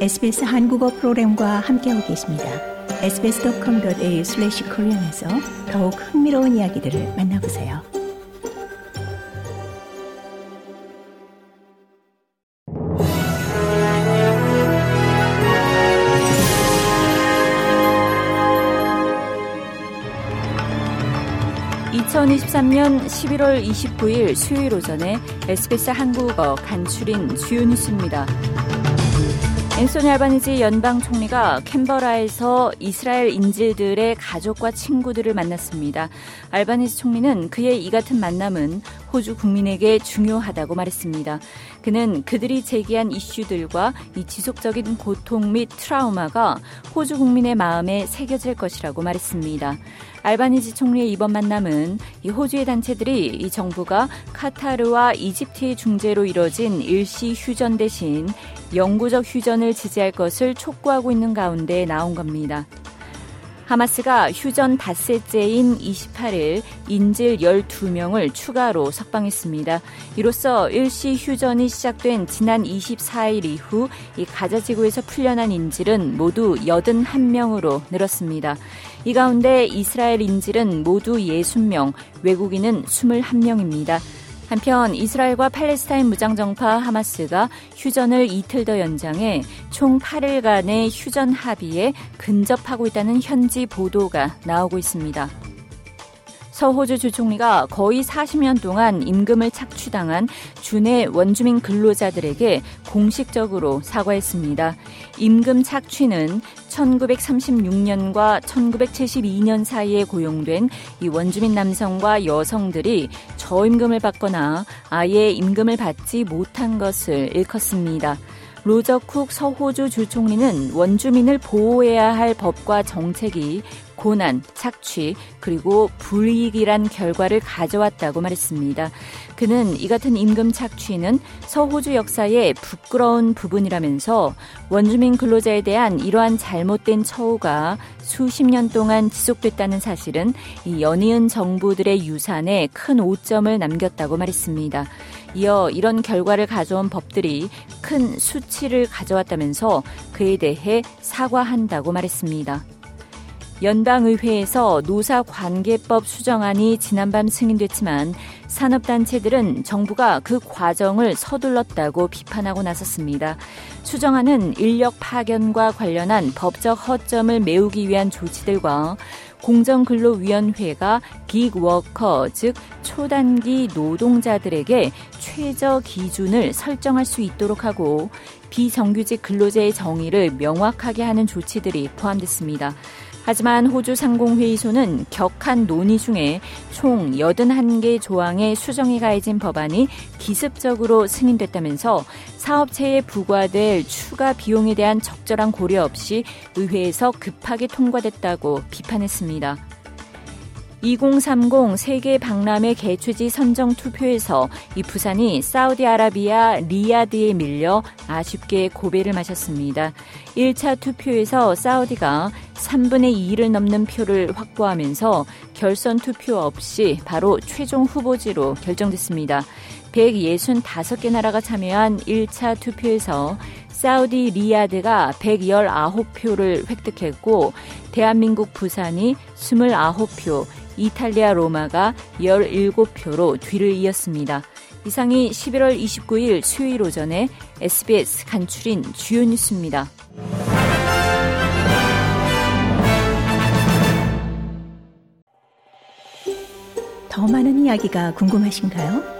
SBS 한국어 프로그램과 함께하고 계십니다. sbs.com.au/korean에서 더욱 흥미로운 이야기들을 만나보세요. (2023년 11월 29일) 수요일 오전에 SBS 한국어 간추린 주요 뉴스입니다. 앤소니 알바니지 연방 총리가 캔버라에서 이스라엘 인질들의 가족과 친구들을 만났습니다. 알바니지 총리는 그의 이 같은 만남은 호주 국민에게 중요하다고 말했습니다. 그는 그들이 제기한 이슈들과 이 지속적인 고통 및 트라우마가 호주 국민의 마음에 새겨질 것이라고 말했습니다. 알바니지 총리의 이번 만남은 이 호주의 단체들이 이 정부가 카타르와 이집트의 중재로 이뤄진 일시 휴전 대신 영구적 휴전을 지지할 것을 촉구하고 있는 가운데 나온 겁니다. 하마스가 휴전 닷새째인 28일 인질 12명을 추가로 석방했습니다. 이로써 일시 휴전이 시작된 지난 24일 이후 이 가자 지구에서 풀려난 인질은 모두 81명으로 늘었습니다. 이 가운데 이스라엘 인질은 모두 60명, 외국인은 21명입니다. 한편 이스라엘과 팔레스타인 무장정파 하마스가 휴전을 이틀 더 연장해 총 8일간의 휴전 합의에 근접하고 있다는 현지 보도가 나오고 있습니다. 서호주 주총리가 거의 40년 동안 임금을 착취당한 준의 원주민 근로자들에게 공식적으로 사과했습니다. 임금 착취는 1936년과 1972년 사이에 고용된 이 원주민 남성과 여성들이 저임금을 받거나 아예 임금을 받지 못한 것을 일컫습니다. 로저 쿡 서호주 주총리는 원주민을 보호해야 할 법과 정책이 고난, 착취, 그리고 불이익이란 결과를 가져왔다고 말했습니다. 그는 이 같은 임금 착취는 서호주 역사의 부끄러운 부분이라면서 원주민 근로자에 대한 이러한 잘못된 처우가 수십 년 동안 지속됐다는 사실은 이 연이은 정부들의 유산에 큰 오점을 남겼다고 말했습니다. 이어 이런 결과를 가져온 법들이 큰 수치를 가져왔다면서 그에 대해 사과한다고 말했습니다. 연방의회에서 노사관계법 수정안이 지난밤 승인됐지만 산업단체들은 정부가 그 과정을 서둘렀다고 비판하고 나섰습니다. 수정안은 인력 파견과 관련한 법적 허점을 메우기 위한 조치들과 공정근로위원회가 빅워커, 즉 초단기 노동자들에게 최저 기준을 설정할 수 있도록 하고 비정규직 근로자의 정의를 명확하게 하는 조치들이 포함됐습니다. 하지만 호주 상공회의소는 격한 논의 중에 총 81개 조항의 수정이 가해진 법안이 기습적으로 승인됐다면서 사업체에 부과될 추가 비용에 대한 적절한 고려 없이 의회에서 급하게 통과됐다고 비판했습니다. 2030 세계 박람회 개최지 선정 투표에서 이 부산이 사우디아라비아 리야드에 밀려 아쉽게 고배를 마셨습니다. 1차 투표에서 사우디가 3분의 2를 넘는 표를 확보하면서 결선 투표 없이 바로 최종 후보지로 결정됐습니다. 165개 나라가 참여한 1차 투표에서 사우디 리야드가 119표를 획득했고 대한민국 부산이 29표, 이탈리아 로마가 17표로 뒤를 이었습니다. 이상이 11월 29일 수요일 오전에 SBS 간추린 주요 뉴스입니다. 더 많은 이야기가 궁금하신가요?